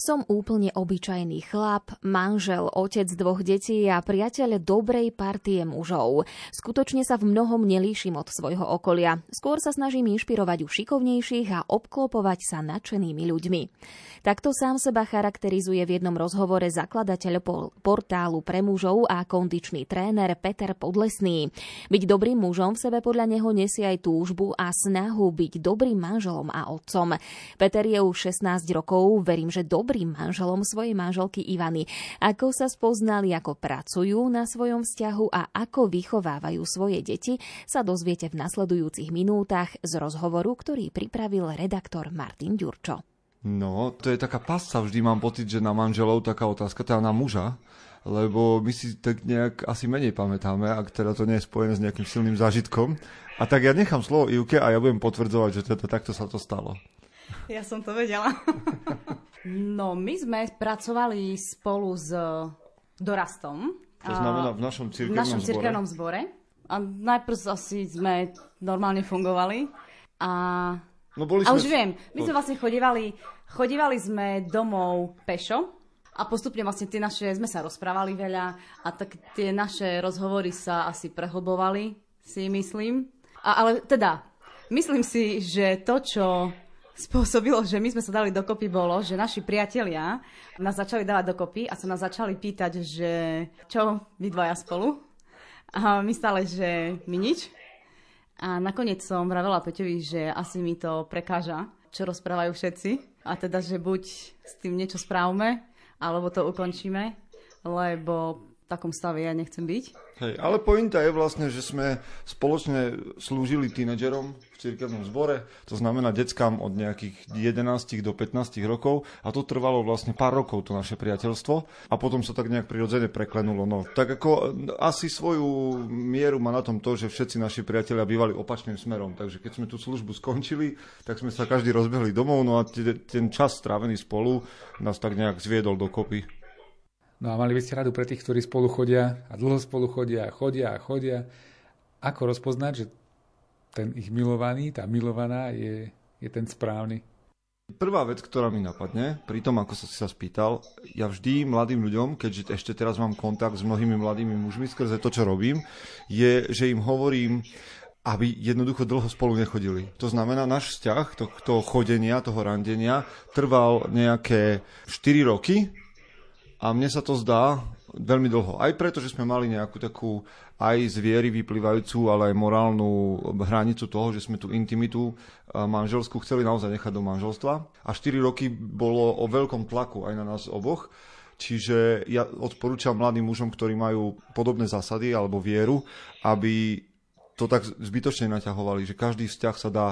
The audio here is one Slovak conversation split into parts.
Som úplne obyčajný chlap, manžel, otec dvoch detí a priateľ dobrej partie mužov. Skutočne sa v mnohom nelíšim od svojho okolia. Skôr sa snažím inšpirovať u šikovnejších a obklopovať sa nadšenými ľuďmi. Takto sám seba charakterizuje v jednom rozhovore zakladateľ portálu pre mužov a kondičný tréner Peter Podlesný. Byť dobrým mužom v sebe podľa neho nesie aj túžbu a snahu byť dobrým manželom a otcom. Peter je už 16 rokov, verím, že dobrým manželom svojej manželky Ivany. Ako sa spoznali, ako pracujú na svojom vzťahu a ako vychovávajú svoje deti, sa dozviete v nasledujúcich minútach z rozhovoru, ktorý pripravil redaktor Martin Ďurčo. No, to je taká pasca, vždy mám pocit, že na manželov taká otázka, teda na muža, lebo my si tak nejak asi menej pamätáme, ak teda to nie je spojené s nejakým silným zážitkom. A tak ja nechám slovo Ivke a ja budem potvrdzovať, že teda takto sa to stalo. Ja som to vedela. no, my sme pracovali spolu s Dorastom. To znamená v našom cirkevnom, v našom cirkevnom zbore. A najprv asi sme normálne fungovali. A No boli. A sme... už viem, my sme vlastne chodívali, chodívali sme domov pešo a postupne vlastne tie naše, sme sa rozprávali veľa a tak tie naše rozhovory sa asi prehlbovali, si myslím. A, ale teda, myslím si, že to, čo spôsobilo, že my sme sa dali dokopy, bolo, že naši priatelia nás začali dávať dokopy a sa nás začali pýtať, že čo vy dvaja spolu? A my stále, že my nič. A nakoniec som vravela Peťovi, že asi mi to prekáža, čo rozprávajú všetci. A teda, že buď s tým niečo správme, alebo to ukončíme, lebo takom stave ja nechcem byť. Hej, ale pointa je vlastne, že sme spoločne slúžili tínedžerom v cirkevnom zbore, to znamená deckám od nejakých 11 do 15 rokov a to trvalo vlastne pár rokov to naše priateľstvo a potom sa tak nejak prirodzene preklenulo. No, tak ako asi svoju mieru má na tom to, že všetci naši priatelia bývali opačným smerom, takže keď sme tú službu skončili, tak sme sa každý rozbehli domov, no a ten čas strávený spolu nás tak nejak zviedol dokopy. No a mali by ste radu pre tých, ktorí spolu chodia a dlho spolu chodia, chodia a chodia. Ako rozpoznať, že ten ich milovaný, tá milovaná je, je ten správny? Prvá vec, ktorá mi napadne, pri tom, ako som si sa spýtal, ja vždy mladým ľuďom, keďže ešte teraz mám kontakt s mnohými mladými mužmi skrze to, čo robím, je, že im hovorím, aby jednoducho dlho spolu nechodili. To znamená, náš vzťah, to, toho chodenia, toho randenia, trval nejaké 4 roky, a mne sa to zdá veľmi dlho. Aj preto, že sme mali nejakú takú aj z viery vyplývajúcu, ale aj morálnu hranicu toho, že sme tú intimitu manželskú chceli naozaj nechať do manželstva. A 4 roky bolo o veľkom tlaku aj na nás oboch. Čiže ja odporúčam mladým mužom, ktorí majú podobné zásady alebo vieru, aby to tak zbytočne naťahovali, že každý vzťah sa dá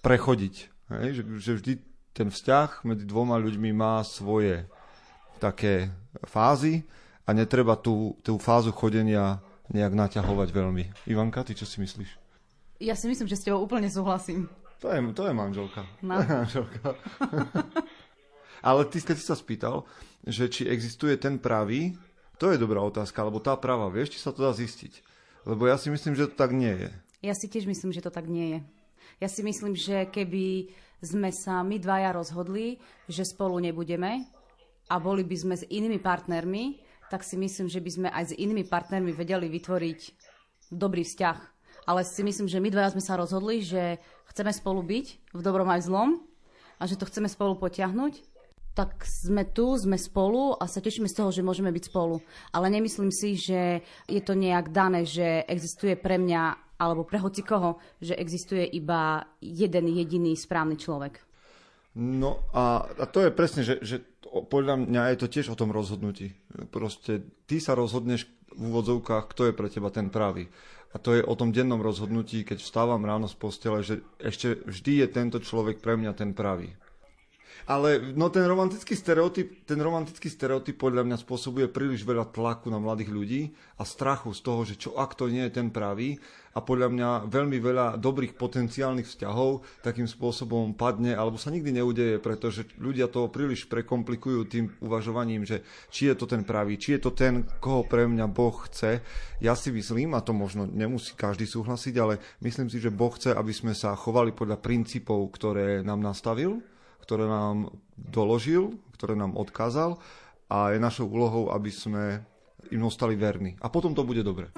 prechodiť. Hej? Že, že vždy ten vzťah medzi dvoma ľuďmi má svoje také fázy a netreba tú, tú fázu chodenia nejak naťahovať veľmi. Ivanka, ty čo si myslíš? Ja si myslím, že s tebou úplne súhlasím. To je, to je manželka. No. To je manželka. Ale ty, keď si sa spýtal, že či existuje ten pravý, to je dobrá otázka, alebo tá práva, vieš, či sa to dá zistiť. Lebo ja si myslím, že to tak nie je. Ja si tiež myslím, že to tak nie je. Ja si myslím, že keby sme sa my dvaja rozhodli, že spolu nebudeme, a boli by sme s inými partnermi, tak si myslím, že by sme aj s inými partnermi vedeli vytvoriť dobrý vzťah. Ale si myslím, že my dvaja sme sa rozhodli, že chceme spolu byť v dobrom aj v zlom a že to chceme spolu potiahnuť, tak sme tu, sme spolu a sa tešíme z toho, že môžeme byť spolu. Ale nemyslím si, že je to nejak dané, že existuje pre mňa alebo pre hoci koho, že existuje iba jeden jediný správny človek. No a, a to je presne, že, že podľa mňa je to tiež o tom rozhodnutí. Proste ty sa rozhodneš v úvodzovkách, kto je pre teba ten pravý. A to je o tom dennom rozhodnutí, keď vstávam ráno z postele, že ešte vždy je tento človek pre mňa ten pravý. Ale no ten romantický stereotyp, ten romantický stereotyp podľa mňa spôsobuje príliš veľa tlaku na mladých ľudí a strachu z toho, že čo ak to nie je ten pravý a podľa mňa veľmi veľa dobrých potenciálnych vzťahov takým spôsobom padne alebo sa nikdy neudeje, pretože ľudia to príliš prekomplikujú tým uvažovaním, že či je to ten pravý, či je to ten, koho pre mňa Boh chce. Ja si myslím, a to možno nemusí každý súhlasiť, ale myslím si, že Boh chce, aby sme sa chovali podľa princípov, ktoré nám nastavil ktoré nám doložil, ktoré nám odkázal a je našou úlohou, aby sme im ostali verní. A potom to bude dobre.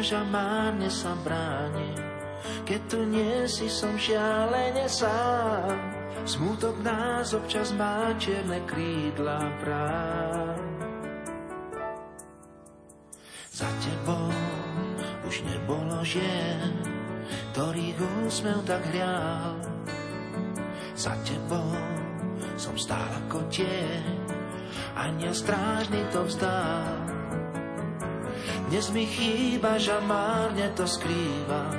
Chýba, že márne sa bráni, keď tu nie si, som šialene sám. Smutok nás občas má čierne krídla práv. Za tebou už nebolo žien, ktorých úsmev tak hrial. Za tebou som stál ako tieň, aniel strážny to vzdal. Dnes mi chýba, že márne to skrývam.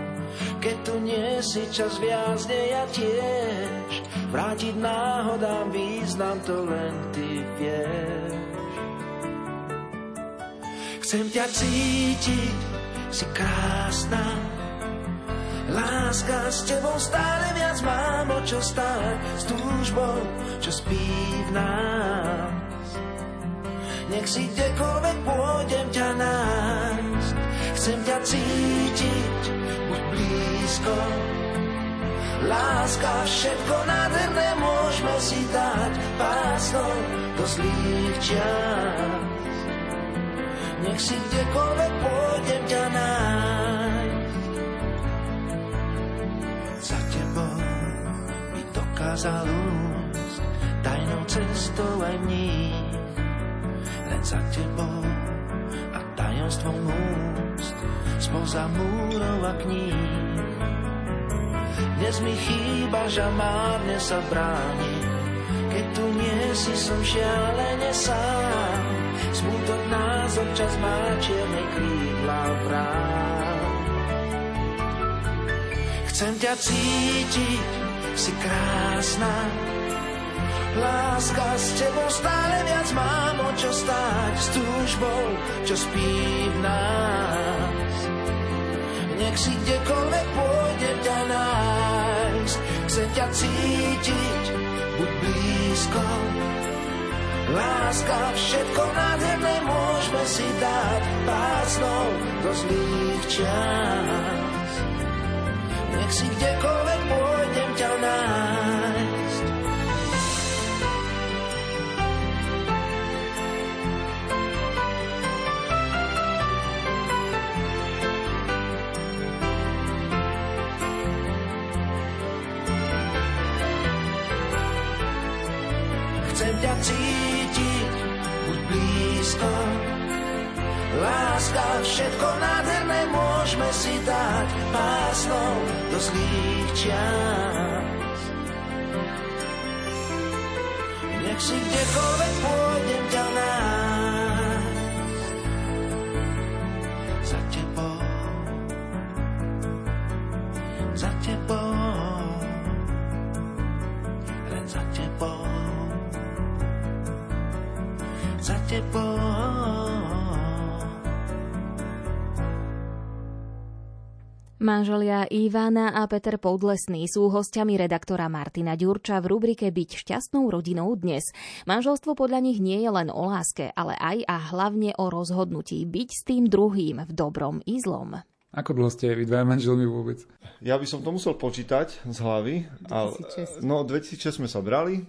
Keď tu nie si čas viazne, ja tiež. Vrátiť náhodám význam, to len ty vieš. Chcem ťa cítiť, si krásna. Láska s tebou stále viac mám o čo stáť s túžbou, čo spí v nás. Nech si kdekoľvek pôjdem ťa nájsť. Chcem ťa cítiť, buď blízko. Láska, všetko nádherné môžeme si dať pásnou do zlých čas. Nech si kdekoľvek pôjdem ťa nájsť. Za tebou mi dokázal úsť tajnou cestou aj mních za tebou a tajomstvom úst spoza múrov a kníh. Dnes mi chýba, že márne sa bráni, keď tu nie si, som šialene sám. Smutok nás občas má čierne krídla vrát. Chcem ťa cítiť, si krásna, Láska s tebou stále viac mám o čo stáť s túžbou, čo spí v nás. Nech si kdekoľvek pôjdem ťa nájsť, chcem ťa cítiť, buď blízko. Láska, všetko nádherné môžeme si dať pásnou do zlých čas. Nech si kdekoľvek Láska, všetko nádherné môžeme si dať pásnou do zlých čas. Nech si kdekoľvek pôjdem ťa Manželia Ivana a Peter Podlesný sú hostiami redaktora Martina Ďurča v rubrike Byť šťastnou rodinou dnes. Manželstvo podľa nich nie je len o láske, ale aj a hlavne o rozhodnutí byť s tým druhým v dobrom i zlom. Ako dlho ste vy dva manželmi vôbec? Ja by som to musel počítať z hlavy. 2006. Ale, no, 2006 sme sa brali,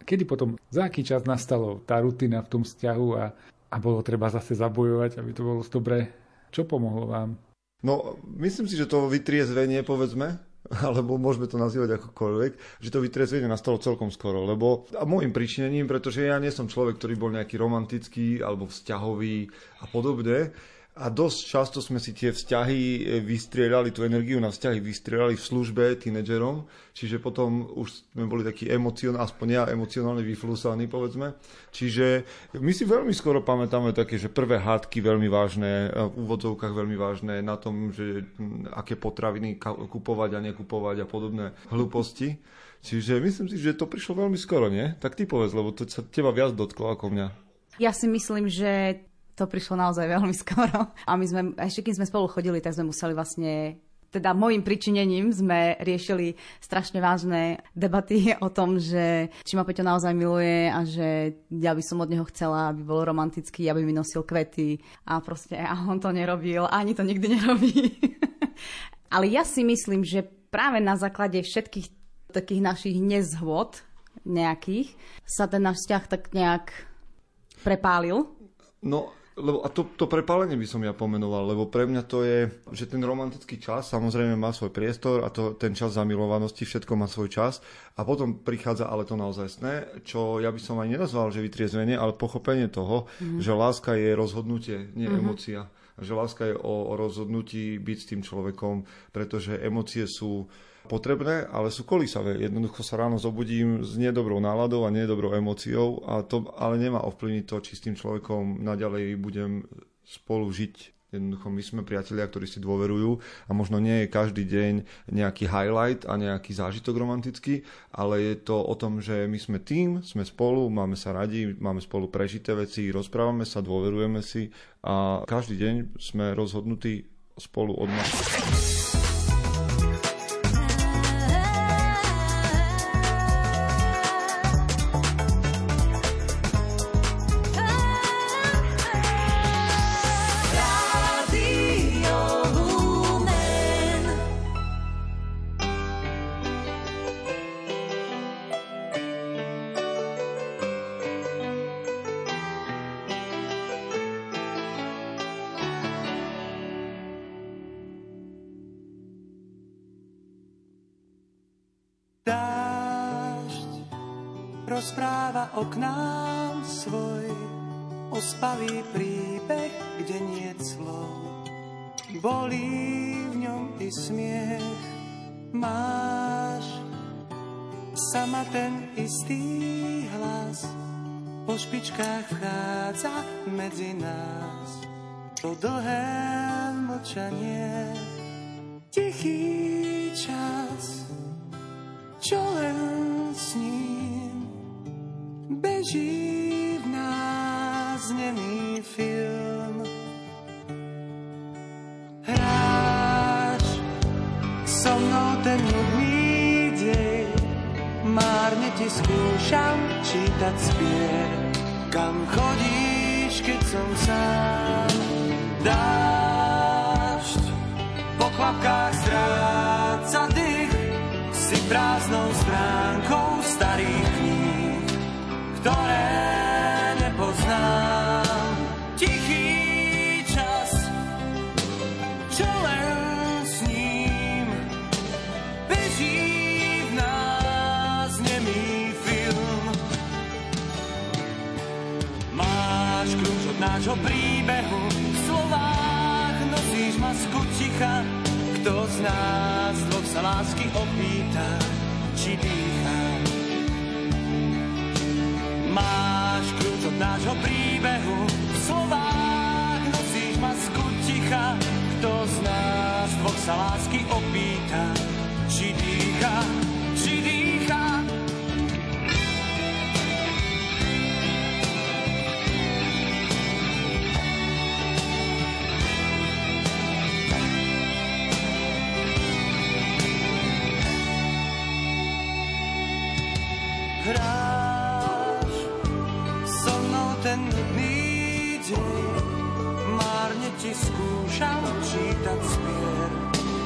Kedy potom, za aký čas nastalo tá rutina v tom vzťahu a, a bolo treba zase zabojovať, aby to bolo dobré? Čo pomohlo vám? No, myslím si, že to vytriezvenie, povedzme, alebo môžeme to nazývať akokoľvek, že to vytrezvenie nastalo celkom skoro, lebo a môjim príčinením, pretože ja nie som človek, ktorý bol nejaký romantický alebo vzťahový a podobne, a dosť často sme si tie vzťahy e, vystrieľali, tú energiu na vzťahy vystrieľali v službe tínedžerom, čiže potom už sme boli takí emocionálni, aspoň ja emocionálne vyflúsaní, povedzme. Čiže my si veľmi skoro pamätáme také, že prvé hádky veľmi vážne, e, v úvodzovkách veľmi vážne na tom, že aké potraviny kupovať a nekupovať a podobné hlúposti. Čiže myslím si, že to prišlo veľmi skoro, nie? Tak ty povedz, lebo to sa teba viac dotklo ako mňa. Ja si myslím, že to prišlo naozaj veľmi skoro. A my sme, ešte keď sme spolu chodili, tak sme museli vlastne teda môjim pričinením sme riešili strašne vážne debaty o tom, že či ma Peťo naozaj miluje a že ja by som od neho chcela, aby bol romantický, aby mi nosil kvety a proste a on to nerobil, ani to nikdy nerobí. Ale ja si myslím, že práve na základe všetkých takých našich nezhôd nejakých sa ten náš vzťah tak nejak prepálil. No lebo a to, to prepálenie by som ja pomenoval, lebo pre mňa to je, že ten romantický čas samozrejme má svoj priestor a to, ten čas zamilovanosti, všetko má svoj čas a potom prichádza ale to naozajstné, čo ja by som aj nenazval, že vytriezvenie, ale pochopenie toho, mm. že láska je rozhodnutie, nie mm-hmm. emocia. Že láska je o, rozhodnutí byť s tým človekom, pretože emócie sú potrebné, ale sú kolísavé. Jednoducho sa ráno zobudím s nedobrou náladou a nedobrou emóciou a to ale nemá ovplyvniť to, či s tým človekom naďalej budem spolu žiť. Jednoducho my sme priatelia, ktorí si dôverujú a možno nie je každý deň nejaký highlight a nejaký zážitok romantický, ale je to o tom, že my sme tým, sme spolu, máme sa radi, máme spolu prežité veci, rozprávame sa, dôverujeme si a každý deň sme rozhodnutí spolu odmať. Rozpráva o svoj ospalý príbeh, kde nie slov. Bolí v ňom i smiech, máš sama ten istý hlas. Po špičkách vchádza medzi nás. To dlhé mlčanie, tichý čas, čo len s ním beží v nás nemý film. Hráč so mnou ten nudný dej, márne ti skúšam čítať spier. Kam chodíš, keď som sám? Dášť po kvapkách stráca dých, si prázdnou nášho príbehu, v slovách nosíš masku ticha, kto z nás dvoch sa lásky opýta, či dýchá. Máš kľúč od nášho príbehu, v slovách nosíš masku ticha. Kto z nás dvoch sa lásky opýta, ti skúšam čítať spier.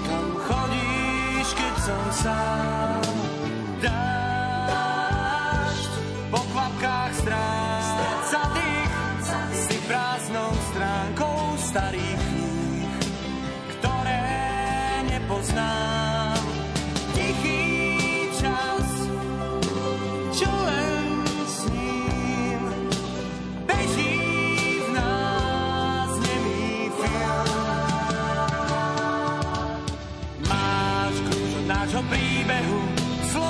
Kam chodíš, keď som sám?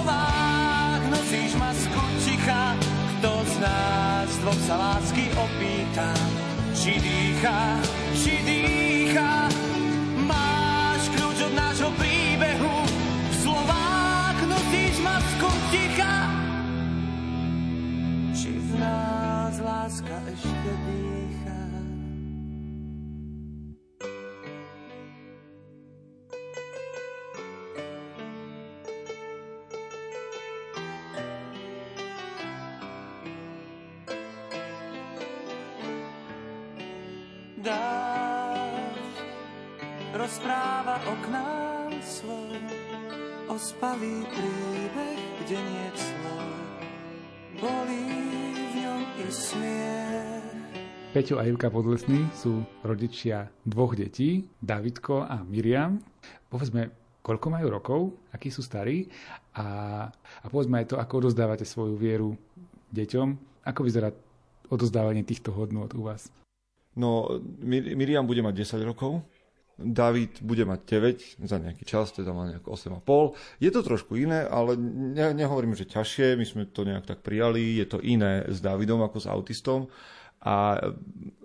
slovách. Nosíš masku ticha, kto z nás dvoch sa lásky opýta, či dýcha, či dýcha. Máš kľúč od nášho príbehu, v slovách nosíš masku ticha, či v nás láska ešte dýcha. Dáš, rozpráva o nám svoj, ospalý príbeh, kde nie slov, bolí v ňom i smiech. Peťo a Ivka Podlesní sú rodičia dvoch detí, Davidko a Miriam. Povedzme, koľko majú rokov, akí sú starí a, a povedzme aj to, ako odozdávate svoju vieru deťom, ako vyzerá odozdávanie týchto hodnôt u vás. No, Mir- Miriam bude mať 10 rokov, David bude mať 9 za nejaký čas, teda má nejak 8,5. Je to trošku iné, ale ne, nehovorím, že ťažšie, my sme to nejak tak prijali, je to iné s Davidom ako s autistom a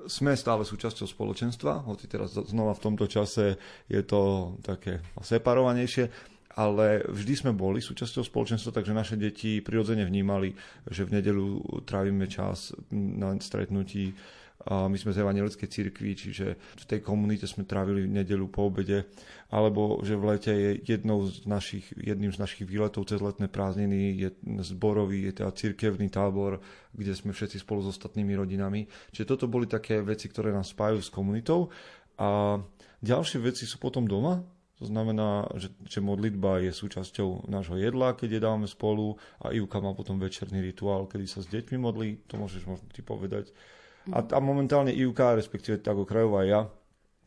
sme stále súčasťou spoločenstva, hoci teraz znova v tomto čase je to také separovanejšie, ale vždy sme boli súčasťou spoločenstva, takže naše deti prirodzene vnímali, že v nedelu trávime čas na stretnutí my sme z evangelickej cirkvi, čiže v tej komunite sme trávili nedelu po obede, alebo že v lete je jednou z našich, jedným z našich výletov cez letné prázdniny je zborový, je teda cirkevný tábor, kde sme všetci spolu s ostatnými rodinami. Čiže toto boli také veci, ktoré nás spájajú s komunitou. A ďalšie veci sú potom doma, to znamená, že, že modlitba je súčasťou nášho jedla, keď jedávame spolu a Ivka má potom večerný rituál, kedy sa s deťmi modlí, to môžeš možno ty povedať. A, a momentálne IUK, respektíve tak okrajová ja,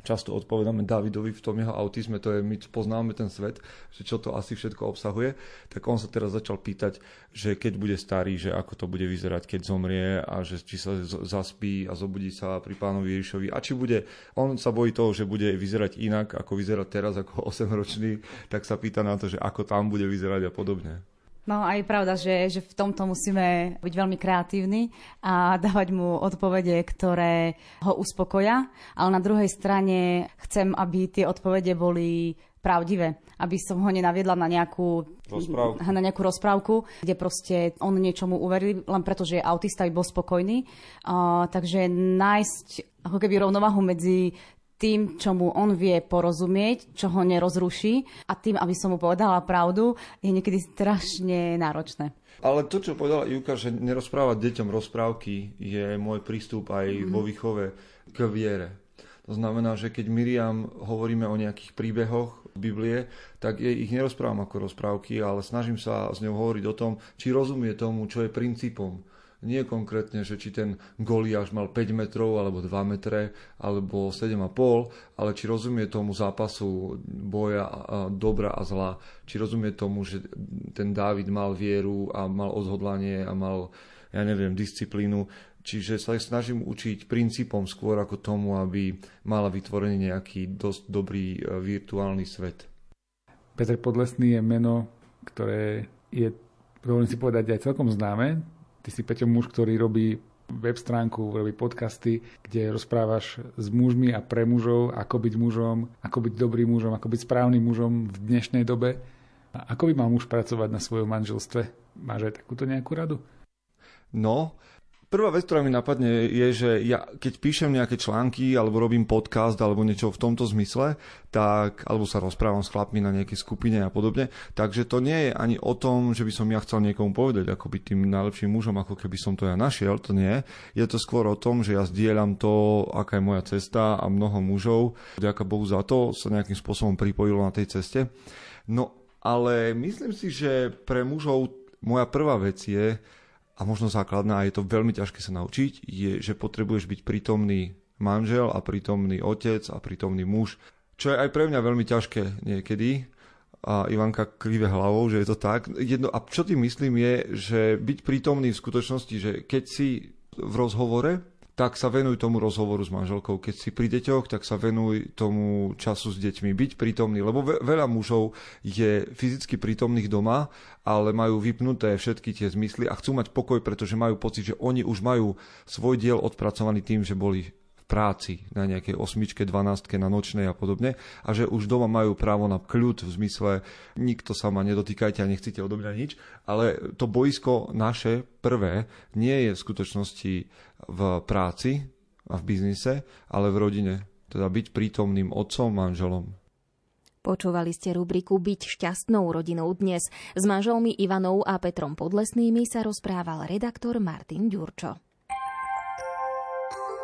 často odpovedáme Davidovi v tom jeho autizme, to je, my poznáme ten svet, že čo to asi všetko obsahuje, tak on sa teraz začal pýtať, že keď bude starý, že ako to bude vyzerať, keď zomrie a že či sa zaspí a zobudí sa pri pánovi Ježišovi a či bude, on sa bojí toho, že bude vyzerať inak, ako vyzerá teraz ako 8-ročný, tak sa pýta na to, že ako tam bude vyzerať a podobne. No a je pravda, že, že v tomto musíme byť veľmi kreatívni a dávať mu odpovede, ktoré ho uspokoja, ale na druhej strane chcem, aby tie odpovede boli pravdivé, aby som ho nenaviedla na nejakú rozprávku, na nejakú rozprávku kde proste on niečomu uveril, len preto, že je autista, aby bol spokojný. Uh, takže nájsť ako keby rovnovahu medzi tým, čomu on vie porozumieť, čo ho nerozruší a tým, aby som mu povedala pravdu, je niekedy strašne náročné. Ale to, čo povedala Juka, že nerozprávať deťom rozprávky, je môj prístup aj mm-hmm. vo výchove k viere. To znamená, že keď Miriam hovoríme o nejakých príbehoch Biblie, tak jej ich nerozprávam ako rozprávky, ale snažím sa s ňou hovoriť o tom, či rozumie tomu, čo je princípom nie konkrétne, že či ten Goliáš mal 5 metrov, alebo 2 metre, alebo 7,5, ale či rozumie tomu zápasu boja dobra a zla, či rozumie tomu, že ten Dávid mal vieru a mal odhodlanie a mal, ja neviem, disciplínu. Čiže sa snažím učiť princípom skôr ako tomu, aby mala vytvorený nejaký dosť dobrý e, virtuálny svet. Peter Podlesný je meno, ktoré je, dovolím si povedať, aj celkom známe Ty si Peťo muž, ktorý robí web stránku, robí podcasty, kde rozprávaš s mužmi a pre mužov, ako byť mužom, ako byť dobrým mužom, ako byť správnym mužom v dnešnej dobe. A ako by mal muž pracovať na svojom manželstve? Máš aj takúto nejakú radu? No, Prvá vec, ktorá mi napadne, je, že ja keď píšem nejaké články, alebo robím podcast, alebo niečo v tomto zmysle, tak, alebo sa rozprávam s chlapmi na nejakej skupine a podobne, takže to nie je ani o tom, že by som ja chcel niekomu povedať, ako byť tým najlepším mužom, ako keby som to ja našiel, to nie. Je to skôr o tom, že ja zdieľam to, aká je moja cesta a mnoho mužov, ďaká Bohu za to, sa nejakým spôsobom pripojilo na tej ceste. No, ale myslím si, že pre mužov moja prvá vec je, a možno základná, a je to veľmi ťažké sa naučiť, je, že potrebuješ byť prítomný manžel a prítomný otec a prítomný muž, čo je aj pre mňa veľmi ťažké niekedy. A Ivanka krive hlavou, že je to tak. Jedno, a čo tým myslím je, že byť prítomný v skutočnosti, že keď si v rozhovore tak sa venuj tomu rozhovoru s manželkou. Keď si pri deťoch, tak sa venuj tomu času s deťmi, byť prítomný, lebo veľa mužov je fyzicky prítomných doma, ale majú vypnuté všetky tie zmysly a chcú mať pokoj, pretože majú pocit, že oni už majú svoj diel odpracovaný tým, že boli práci, na nejakej osmičke, dvanástke, na nočnej a podobne a že už doma majú právo na kľud v zmysle nikto sa ma nedotýkajte a nechcete odo mňa nič, ale to boisko naše prvé nie je v skutočnosti v práci a v biznise, ale v rodine. Teda byť prítomným otcom, manželom. Počúvali ste rubriku Byť šťastnou rodinou dnes. S manželmi Ivanou a Petrom Podlesnými sa rozprával redaktor Martin Ďurčo.